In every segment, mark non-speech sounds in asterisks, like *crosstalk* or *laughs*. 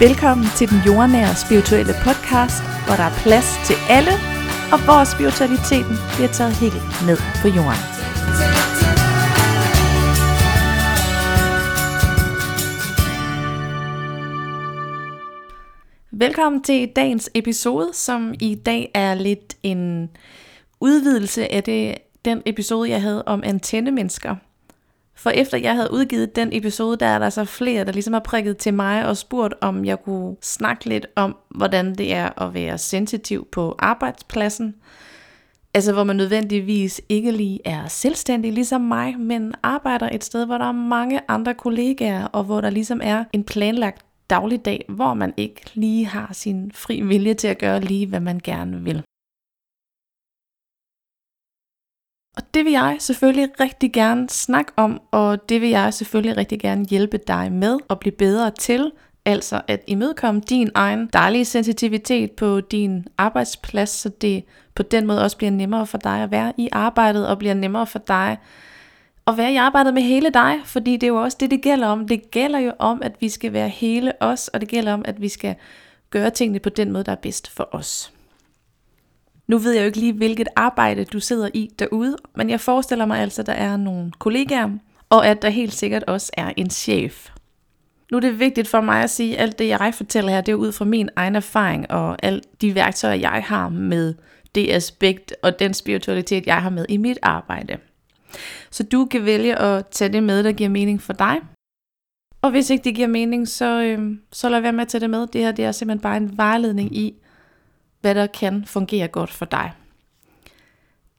Velkommen til den jordnære spirituelle podcast, hvor der er plads til alle, og hvor spiritualiteten bliver taget helt ned på jorden. Velkommen til dagens episode, som i dag er lidt en udvidelse af det, den episode, jeg havde om antennemennesker. For efter jeg havde udgivet den episode, der er der så flere, der ligesom har prikket til mig og spurgt, om jeg kunne snakke lidt om, hvordan det er at være sensitiv på arbejdspladsen. Altså hvor man nødvendigvis ikke lige er selvstændig ligesom mig, men arbejder et sted, hvor der er mange andre kollegaer, og hvor der ligesom er en planlagt dagligdag, hvor man ikke lige har sin fri vilje til at gøre lige, hvad man gerne vil. Og det vil jeg selvfølgelig rigtig gerne snakke om, og det vil jeg selvfølgelig rigtig gerne hjælpe dig med at blive bedre til. Altså at imødekomme din egen dejlige sensitivitet på din arbejdsplads, så det på den måde også bliver nemmere for dig at være i arbejdet, og bliver nemmere for dig at være i arbejdet med hele dig, fordi det er jo også det, det gælder om. Det gælder jo om, at vi skal være hele os, og det gælder om, at vi skal gøre tingene på den måde, der er bedst for os. Nu ved jeg jo ikke lige, hvilket arbejde du sidder i derude, men jeg forestiller mig altså, at der er nogle kollegaer, og at der helt sikkert også er en chef. Nu er det vigtigt for mig at sige, at alt det, jeg fortæller her, det er ud fra min egen erfaring, og alle de værktøjer, jeg har med det aspekt og den spiritualitet, jeg har med i mit arbejde. Så du kan vælge at tage det med, der giver mening for dig. Og hvis ikke det giver mening, så, øh, så lad være med at tage det med. Det her det er simpelthen bare en vejledning i, hvad der kan fungere godt for dig.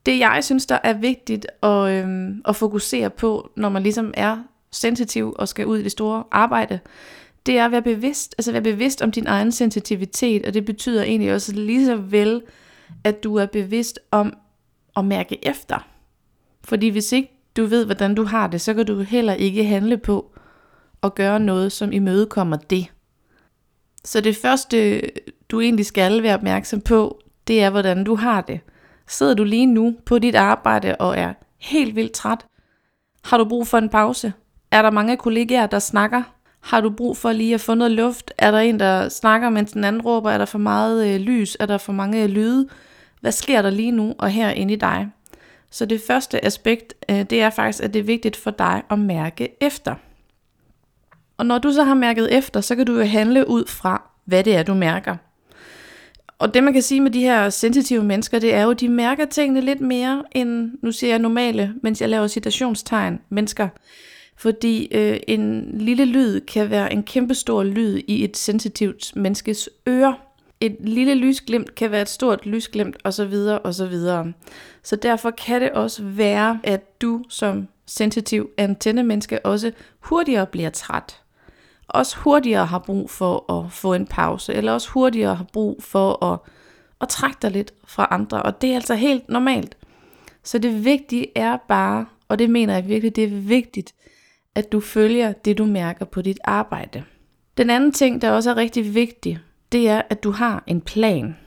Det jeg synes, der er vigtigt at, øhm, at fokusere på, når man ligesom er sensitiv og skal ud i det store arbejde, det er at være bevidst, altså være bevidst om din egen sensitivitet, og det betyder egentlig også lige så vel, at du er bevidst om at mærke efter. Fordi hvis ikke du ved, hvordan du har det, så kan du heller ikke handle på at gøre noget, som imødekommer det. Så det første, du egentlig skal være opmærksom på, det er, hvordan du har det. Sidder du lige nu på dit arbejde og er helt vildt træt? Har du brug for en pause? Er der mange kollegaer, der snakker? Har du brug for lige at få noget luft? Er der en, der snakker, mens den anden råber? Er der for meget øh, lys? Er der for mange øh, lyde? Hvad sker der lige nu og her inde i dig? Så det første aspekt, øh, det er faktisk, at det er vigtigt for dig at mærke efter. Og når du så har mærket efter, så kan du jo handle ud fra, hvad det er, du mærker. Og det man kan sige med de her sensitive mennesker, det er jo, at de mærker tingene lidt mere end, nu siger jeg normale, mens jeg laver citationstegn, mennesker. Fordi øh, en lille lyd kan være en kæmpestor lyd i et sensitivt menneskes øre. Et lille lysglimt kan være et stort lysglimt osv. osv. Så derfor kan det også være, at du som sensitiv antennemenneske også hurtigere bliver træt også hurtigere har brug for at få en pause, eller også hurtigere har brug for at, at trække dig lidt fra andre, og det er altså helt normalt. Så det vigtige er bare, og det mener jeg virkelig, det er vigtigt, at du følger det, du mærker på dit arbejde. Den anden ting, der også er rigtig vigtig, det er, at du har en plan.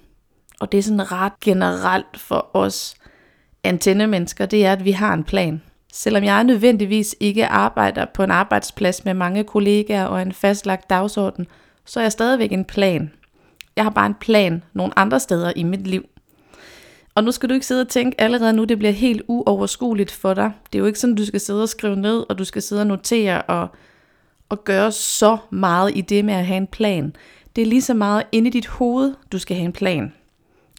Og det er sådan ret generelt for os antennemennesker, det er, at vi har en plan. Selvom jeg nødvendigvis ikke arbejder på en arbejdsplads med mange kollegaer og en fastlagt dagsorden, så er jeg stadigvæk en plan. Jeg har bare en plan nogle andre steder i mit liv. Og nu skal du ikke sidde og tænke allerede nu, det bliver helt uoverskueligt for dig. Det er jo ikke sådan, du skal sidde og skrive ned, og du skal sidde og notere og, og gøre så meget i det med at have en plan. Det er lige så meget inde i dit hoved, du skal have en plan.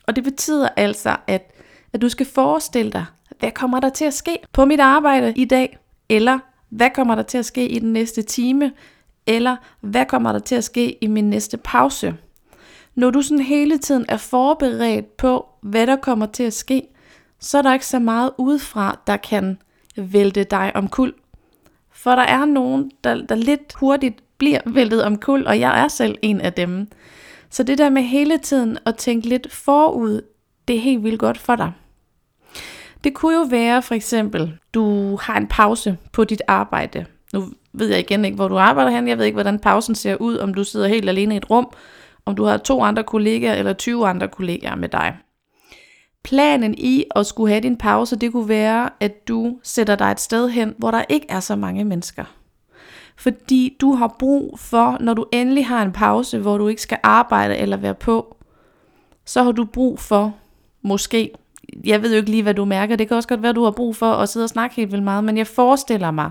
Og det betyder altså, at, at du skal forestille dig, hvad kommer der til at ske på mit arbejde i dag? Eller hvad kommer der til at ske i den næste time? Eller hvad kommer der til at ske i min næste pause? Når du sådan hele tiden er forberedt på, hvad der kommer til at ske, så er der ikke så meget udefra, der kan vælte dig omkuld. For der er nogen, der, der lidt hurtigt bliver væltet omkuld, og jeg er selv en af dem. Så det der med hele tiden at tænke lidt forud, det er helt vildt godt for dig. Det kunne jo være for eksempel, du har en pause på dit arbejde. Nu ved jeg igen ikke, hvor du arbejder hen. Jeg ved ikke, hvordan pausen ser ud, om du sidder helt alene i et rum, om du har to andre kollegaer eller 20 andre kollegaer med dig. Planen i at skulle have din pause, det kunne være, at du sætter dig et sted hen, hvor der ikke er så mange mennesker. Fordi du har brug for, når du endelig har en pause, hvor du ikke skal arbejde eller være på, så har du brug for, måske, jeg ved jo ikke lige, hvad du mærker, det kan også godt være, du har brug for at sidde og snakke helt vildt meget, men jeg forestiller mig,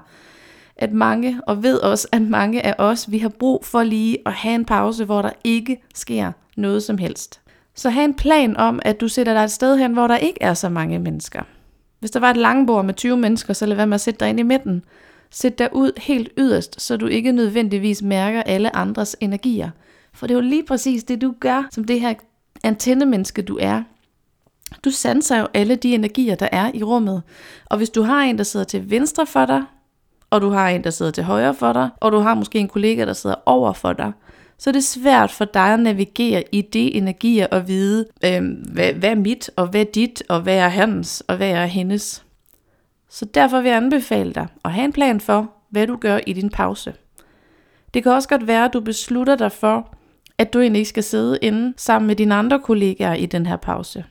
at mange, og ved også, at mange af os, vi har brug for lige at have en pause, hvor der ikke sker noget som helst. Så have en plan om, at du sætter dig et sted hen, hvor der ikke er så mange mennesker. Hvis der var et langbord med 20 mennesker, så lad være med at sætte dig ind i midten. Sæt dig ud helt yderst, så du ikke nødvendigvis mærker alle andres energier. For det er jo lige præcis det, du gør, som det her antennemenneske, du er. Du sanser jo alle de energier, der er i rummet. Og hvis du har en, der sidder til venstre for dig, og du har en, der sidder til højre for dig, og du har måske en kollega, der sidder over for dig, så er det svært for dig at navigere i de energier og vide, øh, hvad, hvad er mit, og hvad er dit, og hvad er hans, og hvad er hendes. Så derfor vil jeg anbefale dig at have en plan for, hvad du gør i din pause. Det kan også godt være, at du beslutter dig for, at du egentlig ikke skal sidde inde sammen med dine andre kollegaer i den her pause.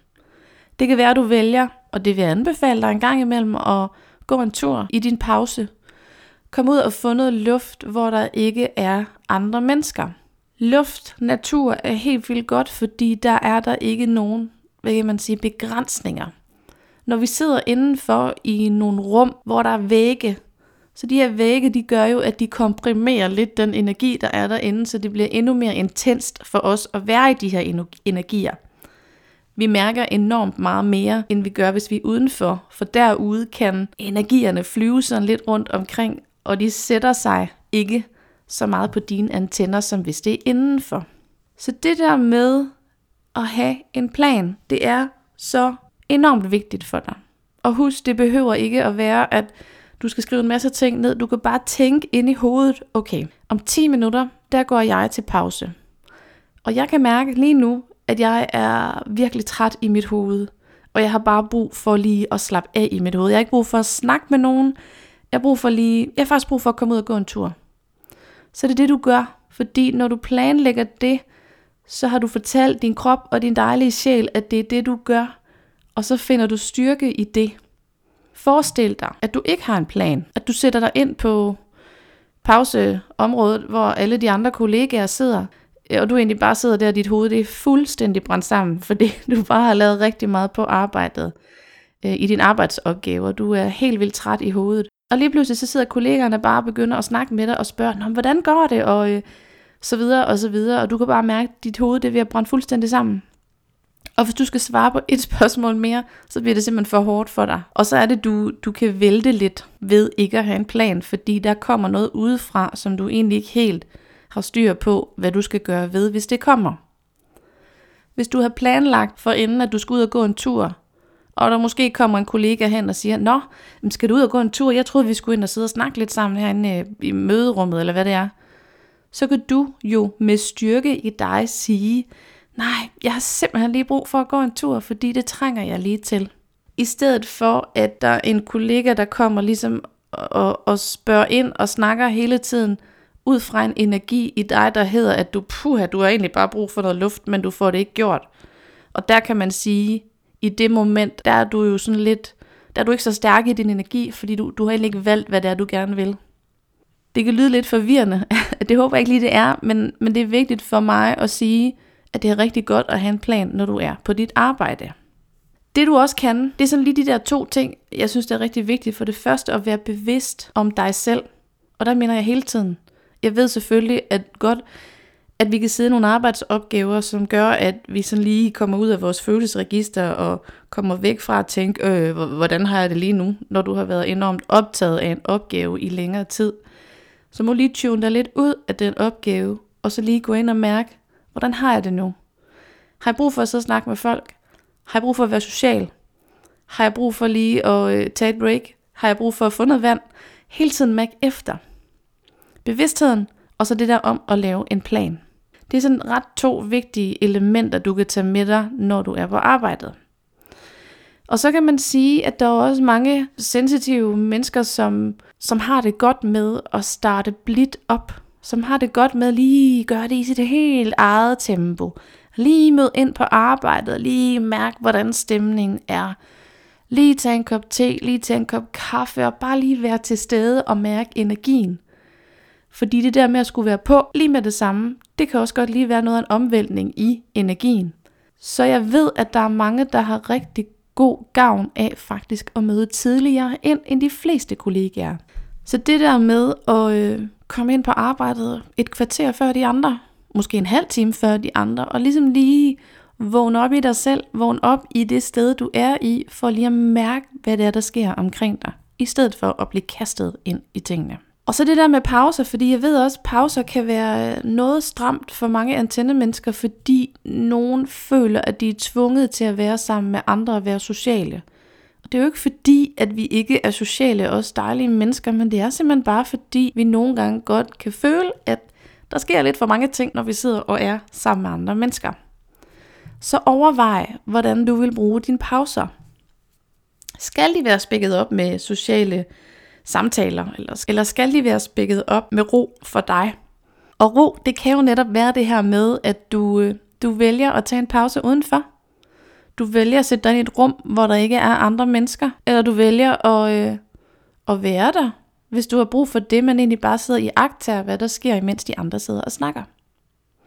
Det kan være, at du vælger, og det vil jeg anbefale dig en gang imellem, at gå en tur i din pause. Kom ud og få noget luft, hvor der ikke er andre mennesker. Luft, natur er helt vildt godt, fordi der er der ikke nogen, hvad kan man sige, begrænsninger. Når vi sidder indenfor i nogle rum, hvor der er vægge, så de her vægge, de gør jo, at de komprimerer lidt den energi, der er derinde, så det bliver endnu mere intenst for os at være i de her energier. Vi mærker enormt meget mere, end vi gør, hvis vi er udenfor, for derude kan energierne flyve sådan lidt rundt omkring, og de sætter sig ikke så meget på dine antenner, som hvis det er indenfor. Så det der med at have en plan, det er så enormt vigtigt for dig. Og husk, det behøver ikke at være, at du skal skrive en masse ting ned. Du kan bare tænke ind i hovedet, okay, om 10 minutter, der går jeg til pause. Og jeg kan mærke lige nu, at jeg er virkelig træt i mit hoved. Og jeg har bare brug for lige at slappe af i mit hoved. Jeg har ikke brug for at snakke med nogen. Jeg har, brug for lige, jeg har faktisk brug for at komme ud og gå en tur. Så det er det, du gør. Fordi når du planlægger det, så har du fortalt din krop og din dejlige sjæl, at det er det, du gør. Og så finder du styrke i det. Forestil dig, at du ikke har en plan. At du sætter dig ind på pauseområdet, hvor alle de andre kollegaer sidder. Øh, og du egentlig bare sidder der, og dit hoved det er fuldstændig brændt sammen, *laughs* fordi du bare har lavet rigtig meget på arbejdet øh, i din arbejdsopgaver. Du er helt vildt træt i hovedet. Og lige pludselig så sidder kollegaerne bare og begynder at snakke med dig og spørger, Nå, hvordan går det? Og øh, så videre og så videre. Og du kan bare mærke, at dit hoved det er ved at brænde fuldstændig sammen. Og hvis du skal svare på et *laughs* spørgsmål mere, så bliver det simpelthen for hårdt for dig. Og så er det, du, du kan vælte lidt ved ikke at have en plan, fordi der kommer noget udefra, som du egentlig ikke helt har styr på, hvad du skal gøre ved, hvis det kommer. Hvis du har planlagt for inden, at du skal ud og gå en tur, og der måske kommer en kollega hen og siger, Nå, skal du ud og gå en tur? Jeg troede, vi skulle ind og sidde og snakke lidt sammen herinde øh, i møderummet, eller hvad det er. Så kan du jo med styrke i dig sige, nej, jeg har simpelthen lige brug for at gå en tur, fordi det trænger jeg lige til. I stedet for, at der er en kollega, der kommer ligesom og, og spørger ind og snakker hele tiden, ud fra en energi i dig, der hedder, at du, puha, du har egentlig bare brug for noget luft, men du får det ikke gjort. Og der kan man sige, i det moment, der er du jo sådan lidt, der er du ikke så stærk i din energi, fordi du, du har egentlig ikke valgt, hvad det er, du gerne vil. Det kan lyde lidt forvirrende, *laughs* det håber jeg ikke lige det er, men, men det er vigtigt for mig at sige, at det er rigtig godt at have en plan, når du er på dit arbejde. Det du også kan, det er sådan lige de der to ting, jeg synes det er rigtig vigtigt. For det første at være bevidst om dig selv. Og der mener jeg hele tiden. Jeg ved selvfølgelig, at godt, at vi kan sidde nogle arbejdsopgaver, som gør, at vi sådan lige kommer ud af vores følelsesregister og kommer væk fra at tænke, øh, hvordan har jeg det lige nu, når du har været enormt optaget af en opgave i længere tid. Så må lige tune dig lidt ud af den opgave, og så lige gå ind og mærke, hvordan har jeg det nu? Har jeg brug for at sidde og snakke med folk? Har jeg brug for at være social? Har jeg brug for lige at øh, tage et break? Har jeg brug for at få noget vand? Hele tiden mærke efter. Bevidstheden, og så det der om at lave en plan. Det er sådan ret to vigtige elementer, du kan tage med dig, når du er på arbejdet. Og så kan man sige, at der er også mange sensitive mennesker, som, som har det godt med at starte blidt op. Som har det godt med lige at gøre det i sit helt eget tempo. Lige møde ind på arbejdet, lige mærke, hvordan stemningen er. Lige tage en kop te, lige tage en kop kaffe, og bare lige være til stede og mærke energien. Fordi det der med at skulle være på lige med det samme, det kan også godt lige være noget af en omvæltning i energien. Så jeg ved, at der er mange, der har rigtig god gavn af faktisk at møde tidligere ind end de fleste kollegaer. Så det der med at øh, komme ind på arbejdet et kvarter før de andre, måske en halv time før de andre, og ligesom lige vågne op i dig selv, vågne op i det sted, du er i, for lige at mærke, hvad det er, der sker omkring dig, i stedet for at blive kastet ind i tingene. Og så det der med pauser, fordi jeg ved også, at pauser kan være øh, noget stramt for mange antennemennesker, fordi nogen føler, at de er tvunget til at være sammen med andre og være sociale. Og det er jo ikke fordi, at vi ikke er sociale, os dejlige mennesker, men det er simpelthen bare fordi, vi nogle gange godt kan føle, at der sker lidt for mange ting, når vi sidder og er sammen med andre mennesker. Så overvej, hvordan du vil bruge dine pauser. Skal de være spækket op med sociale samtaler, eller, eller skal de være spækket op med ro for dig? Og ro, det kan jo netop være det her med, at du, øh, du vælger at tage en pause udenfor. Du vælger at sætte dig i et rum, hvor der ikke er andre mennesker. Eller du vælger at, øh, at være der, hvis du har brug for det, man egentlig bare sidder i agt til, hvad der sker, imens de andre sidder og snakker.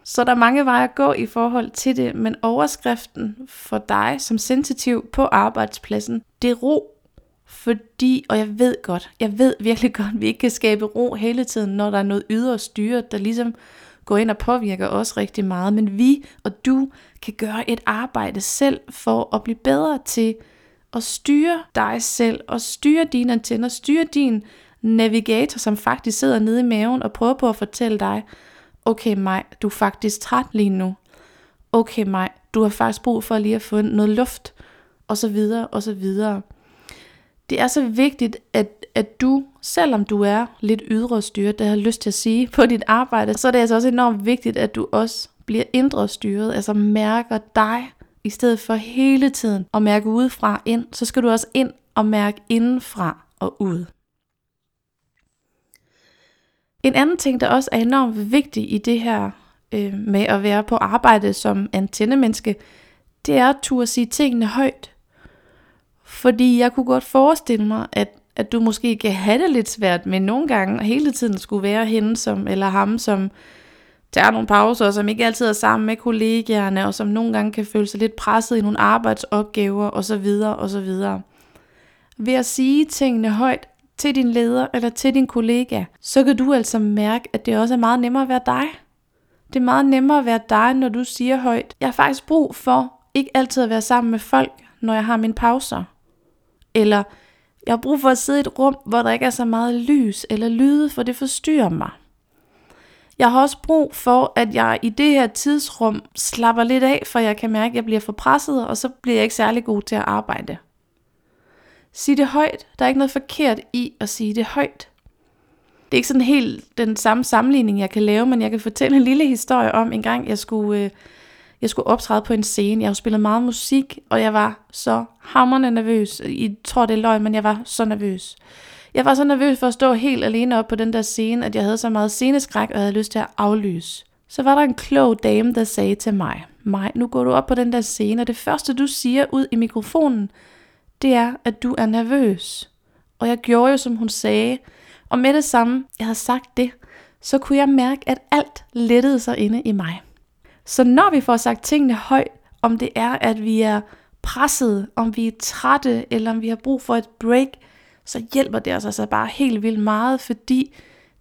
Så der er mange veje at gå i forhold til det, men overskriften for dig som sensitiv på arbejdspladsen, det er ro. Fordi, og jeg ved godt, jeg ved virkelig godt, at vi ikke kan skabe ro hele tiden, når der er noget ydre styre, der ligesom går ind og påvirker os rigtig meget. Men vi og du kan gøre et arbejde selv for at blive bedre til at styre dig selv, og styre dine antenner, styre din navigator, som faktisk sidder nede i maven og prøver på at fortælle dig, okay mig, du er faktisk træt lige nu. Okay mig, du har faktisk brug for lige at få noget luft, og så videre, og så videre. Det er så vigtigt, at, at du, selvom du er lidt ydre styret, der har lyst til at sige, på dit arbejde, så er det altså også enormt vigtigt, at du også bliver indre styret, altså mærker dig, i stedet for hele tiden at mærke udefra ind, så skal du også ind og mærke indenfra og ud. En anden ting, der også er enormt vigtig i det her øh, med at være på arbejde som antennemenneske, det er at turde sige tingene højt. Fordi jeg kunne godt forestille mig, at, at du måske kan have det lidt svært med nogle gange hele tiden skulle være hende som, eller ham, som tager nogle pauser, og som ikke altid er sammen med kollegaerne, og som nogle gange kan føle sig lidt presset i nogle arbejdsopgaver osv. osv. Ved at sige tingene højt, til din leder eller til din kollega, så kan du altså mærke, at det også er meget nemmere at være dig. Det er meget nemmere at være dig, når du siger højt, jeg har faktisk brug for ikke altid at være sammen med folk, når jeg har mine pauser. Eller jeg har brug for at sidde i et rum, hvor der ikke er så meget lys eller lyde, for det forstyrrer mig. Jeg har også brug for, at jeg i det her tidsrum slapper lidt af, for jeg kan mærke, at jeg bliver for presset, og så bliver jeg ikke særlig god til at arbejde. Sig det højt. Der er ikke noget forkert i at sige det højt. Det er ikke sådan helt den samme sammenligning, jeg kan lave, men jeg kan fortælle en lille historie om en gang, jeg skulle, øh, jeg skulle optræde på en scene. Jeg har spillet meget musik, og jeg var så hammerende nervøs. I tror, det er løgn, men jeg var så nervøs. Jeg var så nervøs for at stå helt alene op på den der scene, at jeg havde så meget sceneskræk, og havde lyst til at aflyse. Så var der en klog dame, der sagde til mig, Maj, nu går du op på den der scene, og det første du siger ud i mikrofonen, det er, at du er nervøs. Og jeg gjorde jo, som hun sagde. Og med det samme, jeg havde sagt det, så kunne jeg mærke, at alt lettede sig inde i mig. Så når vi får sagt tingene højt, om det er, at vi er presset, om vi er trætte, eller om vi har brug for et break, så hjælper det os altså bare helt vildt meget, fordi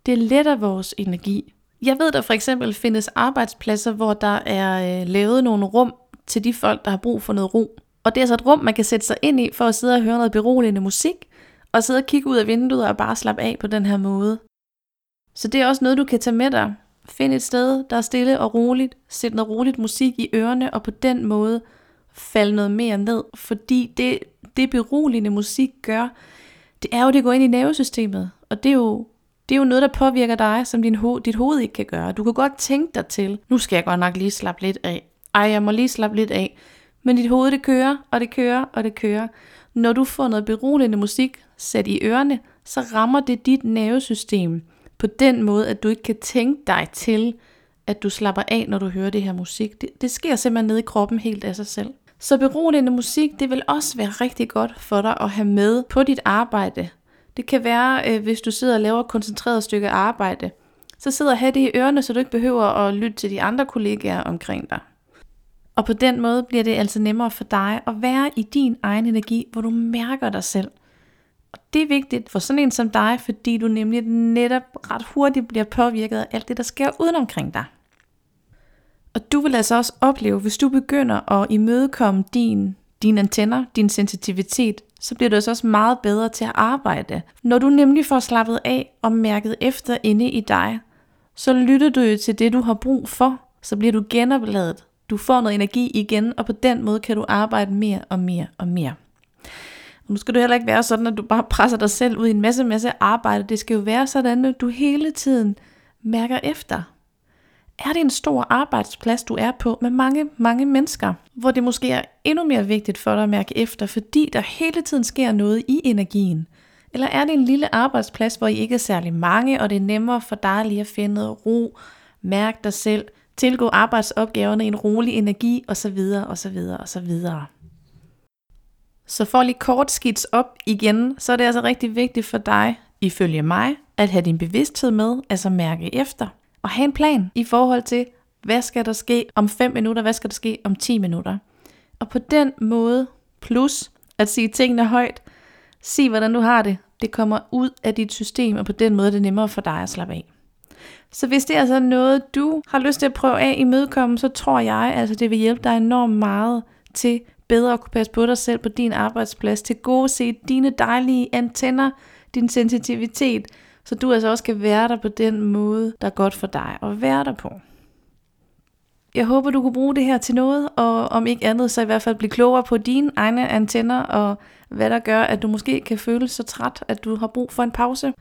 det letter vores energi. Jeg ved, der for eksempel findes arbejdspladser, hvor der er øh, lavet nogle rum til de folk, der har brug for noget ro. Og det er altså et rum, man kan sætte sig ind i for at sidde og høre noget beroligende musik, og sidde og kigge ud af vinduet og bare slappe af på den her måde. Så det er også noget, du kan tage med dig. Find et sted, der er stille og roligt. Sæt noget roligt musik i ørerne, og på den måde falde noget mere ned. Fordi det, det beroligende musik gør, det er jo, det går ind i nervesystemet. Og det er jo, det er jo noget, der påvirker dig, som din ho- dit hoved ikke kan gøre. Du kan godt tænke dig til, nu skal jeg godt nok lige slappe lidt af. Ej, jeg må lige slappe lidt af. Men dit hoved det kører, og det kører, og det kører. Når du får noget beroligende musik sat i ørerne, så rammer det dit nervesystem på den måde, at du ikke kan tænke dig til, at du slapper af, når du hører det her musik. Det, det sker simpelthen ned i kroppen helt af sig selv. Så beroligende musik, det vil også være rigtig godt for dig at have med på dit arbejde. Det kan være, øh, hvis du sidder og laver et koncentreret stykke arbejde, Så sidder og have det i ørerne, så du ikke behøver at lytte til de andre kollegaer omkring dig. Og på den måde bliver det altså nemmere for dig at være i din egen energi, hvor du mærker dig selv. Og det er vigtigt for sådan en som dig, fordi du nemlig netop ret hurtigt bliver påvirket af alt det, der sker udenomkring dig. Og du vil altså også opleve, hvis du begynder at imødekomme din, dine antenner, din sensitivitet, så bliver du altså også meget bedre til at arbejde. Når du nemlig får slappet af og mærket efter inde i dig, så lytter du jo til det, du har brug for. Så bliver du genopladet. Du får noget energi igen, og på den måde kan du arbejde mere og mere og mere. Og nu skal du heller ikke være sådan, at du bare presser dig selv ud i en masse, masse arbejde. Det skal jo være sådan, at du hele tiden mærker efter. Er det en stor arbejdsplads, du er på med mange, mange mennesker, hvor det måske er endnu mere vigtigt for dig at mærke efter, fordi der hele tiden sker noget i energien? Eller er det en lille arbejdsplads, hvor I ikke er særlig mange, og det er nemmere for dig lige at finde noget ro, mærke dig selv, tilgå arbejdsopgaverne i en rolig energi osv. osv. osv. Så for lige kort skits op igen, så er det altså rigtig vigtigt for dig, ifølge mig, at have din bevidsthed med, altså mærke efter, og have en plan i forhold til, hvad skal der ske om 5 minutter, hvad skal der ske om 10 minutter. Og på den måde, plus at sige tingene højt, sig hvordan du har det, det kommer ud af dit system, og på den måde er det nemmere for dig at slappe af. Så hvis det er altså noget, du har lyst til at prøve af i mødekommen, så tror jeg, altså det vil hjælpe dig enormt meget til bedre at kunne passe på dig selv på din arbejdsplads, til gode se dine dejlige antenner, din sensitivitet, så du altså også kan være der på den måde, der er godt for dig at være der på. Jeg håber, du kunne bruge det her til noget, og om ikke andet, så i hvert fald blive klogere på dine egne antenner, og hvad der gør, at du måske kan føle så træt, at du har brug for en pause.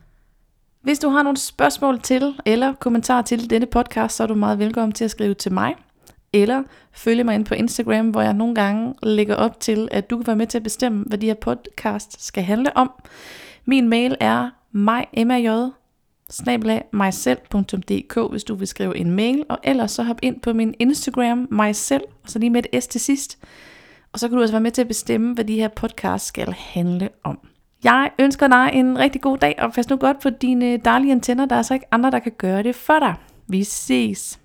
Hvis du har nogle spørgsmål til, eller kommentarer til denne podcast, så er du meget velkommen til at skrive til mig, eller følge mig ind på Instagram, hvor jeg nogle gange lægger op til, at du kan være med til at bestemme, hvad de her podcast skal handle om. Min mail er mymaj myself.dk, hvis du vil skrive en mail, og ellers så hop ind på min Instagram, myself, og så lige med et S til sidst. Og så kan du også være med til at bestemme, hvad de her podcast skal handle om. Jeg ønsker dig en rigtig god dag, og pas nu godt på dine dejlige antenner. Der er så ikke andre, der kan gøre det for dig. Vi ses.